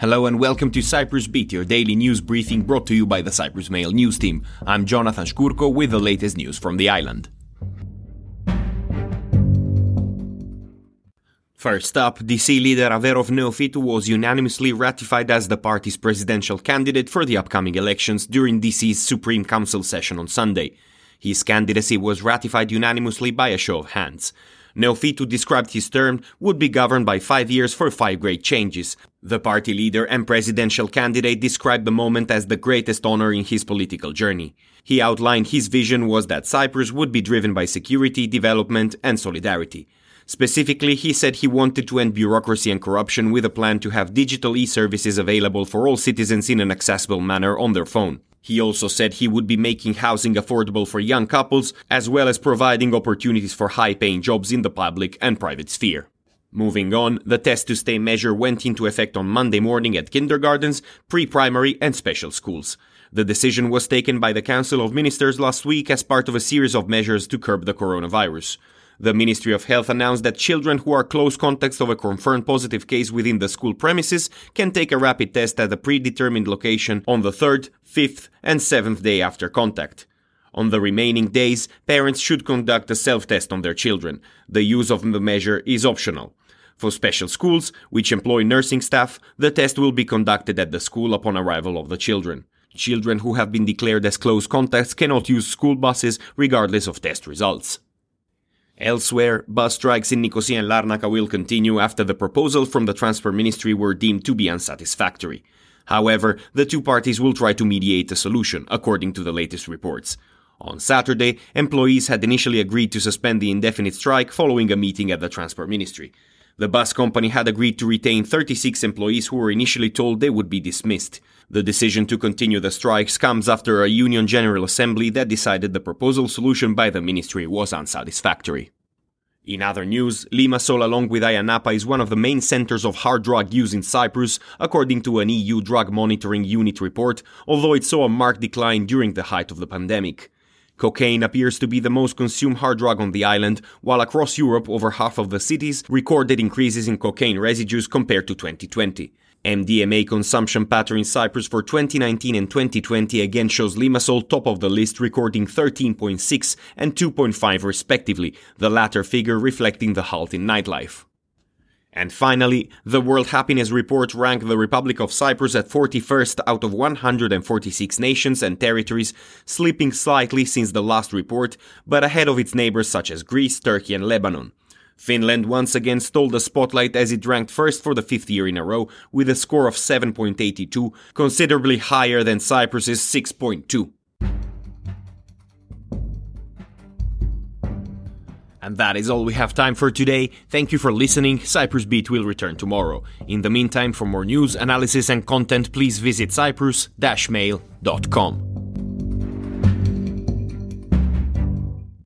Hello and welcome to Cyprus Beat, your daily news briefing brought to you by the Cyprus Mail news team. I'm Jonathan Shkurko with the latest news from the island. First up, Disy leader Averof Neophytou was unanimously ratified as the party's presidential candidate for the upcoming elections during Disy's Supreme Council session on Sunday. His candidacy was ratified unanimously by a show of hands. Neophytou described his term would be governed by five years for five great changes. The party leader and presidential candidate described the moment as the greatest honor in his political journey. He outlined his vision was that Cyprus would be driven by security, development, and solidarity. Specifically, he said he wanted to end bureaucracy and corruption with a plan to have digital e-services available for all citizens in an accessible manner on their phone. He also said he would be making housing affordable for young couples, as well as providing opportunities for high paying jobs in the public and private sphere. Moving on, the test to stay measure went into effect on Monday morning at kindergartens, pre primary, and special schools. The decision was taken by the Council of Ministers last week as part of a series of measures to curb the coronavirus. The Ministry of Health announced that children who are close contacts of a confirmed positive case within the school premises can take a rapid test at a predetermined location on the third, fifth, and seventh day after contact. On the remaining days, parents should conduct a self-test on their children. The use of the measure is optional. For special schools, which employ nursing staff, the test will be conducted at the school upon arrival of the children. Children who have been declared as close contacts cannot use school buses regardless of test results. Elsewhere, bus strikes in Nicosia and Larnaca will continue after the proposals from the Transport Ministry were deemed to be unsatisfactory. However, the two parties will try to mediate a solution, according to the latest reports. On Saturday, employees had initially agreed to suspend the indefinite strike following a meeting at the Transport Ministry. The bus company had agreed to retain 36 employees who were initially told they would be dismissed. The decision to continue the strikes comes after a Union General Assembly that decided the proposal solution by the ministry was unsatisfactory. In other news, Limassol along with Ayia Napa is one of the main centers of hard drug use in Cyprus, according to an EU drug monitoring unit report, although it saw a marked decline during the height of the pandemic. Cocaine appears to be the most consumed hard drug on the island, while across Europe over half of the cities recorded increases in cocaine residues compared to 2020. MDMA consumption pattern in Cyprus for 2019 and 2020 again shows Limassol top of the list, recording 13.6 and 2.5 respectively, the latter figure reflecting the halt in nightlife. And finally, the World Happiness Report ranked the Republic of Cyprus at 41st out of 146 nations and territories, slipping slightly since the last report, but ahead of its neighbors such as Greece, Turkey, and Lebanon. Finland once again stole the spotlight as it ranked first for the fifth year in a row with a score of 7.82, considerably higher than Cyprus's 6.2. And that is all we have time for today. Thank you for listening. Cyprus Beat will return tomorrow. In the meantime, for more news, analysis, and content, please visit cyprus-mail.com.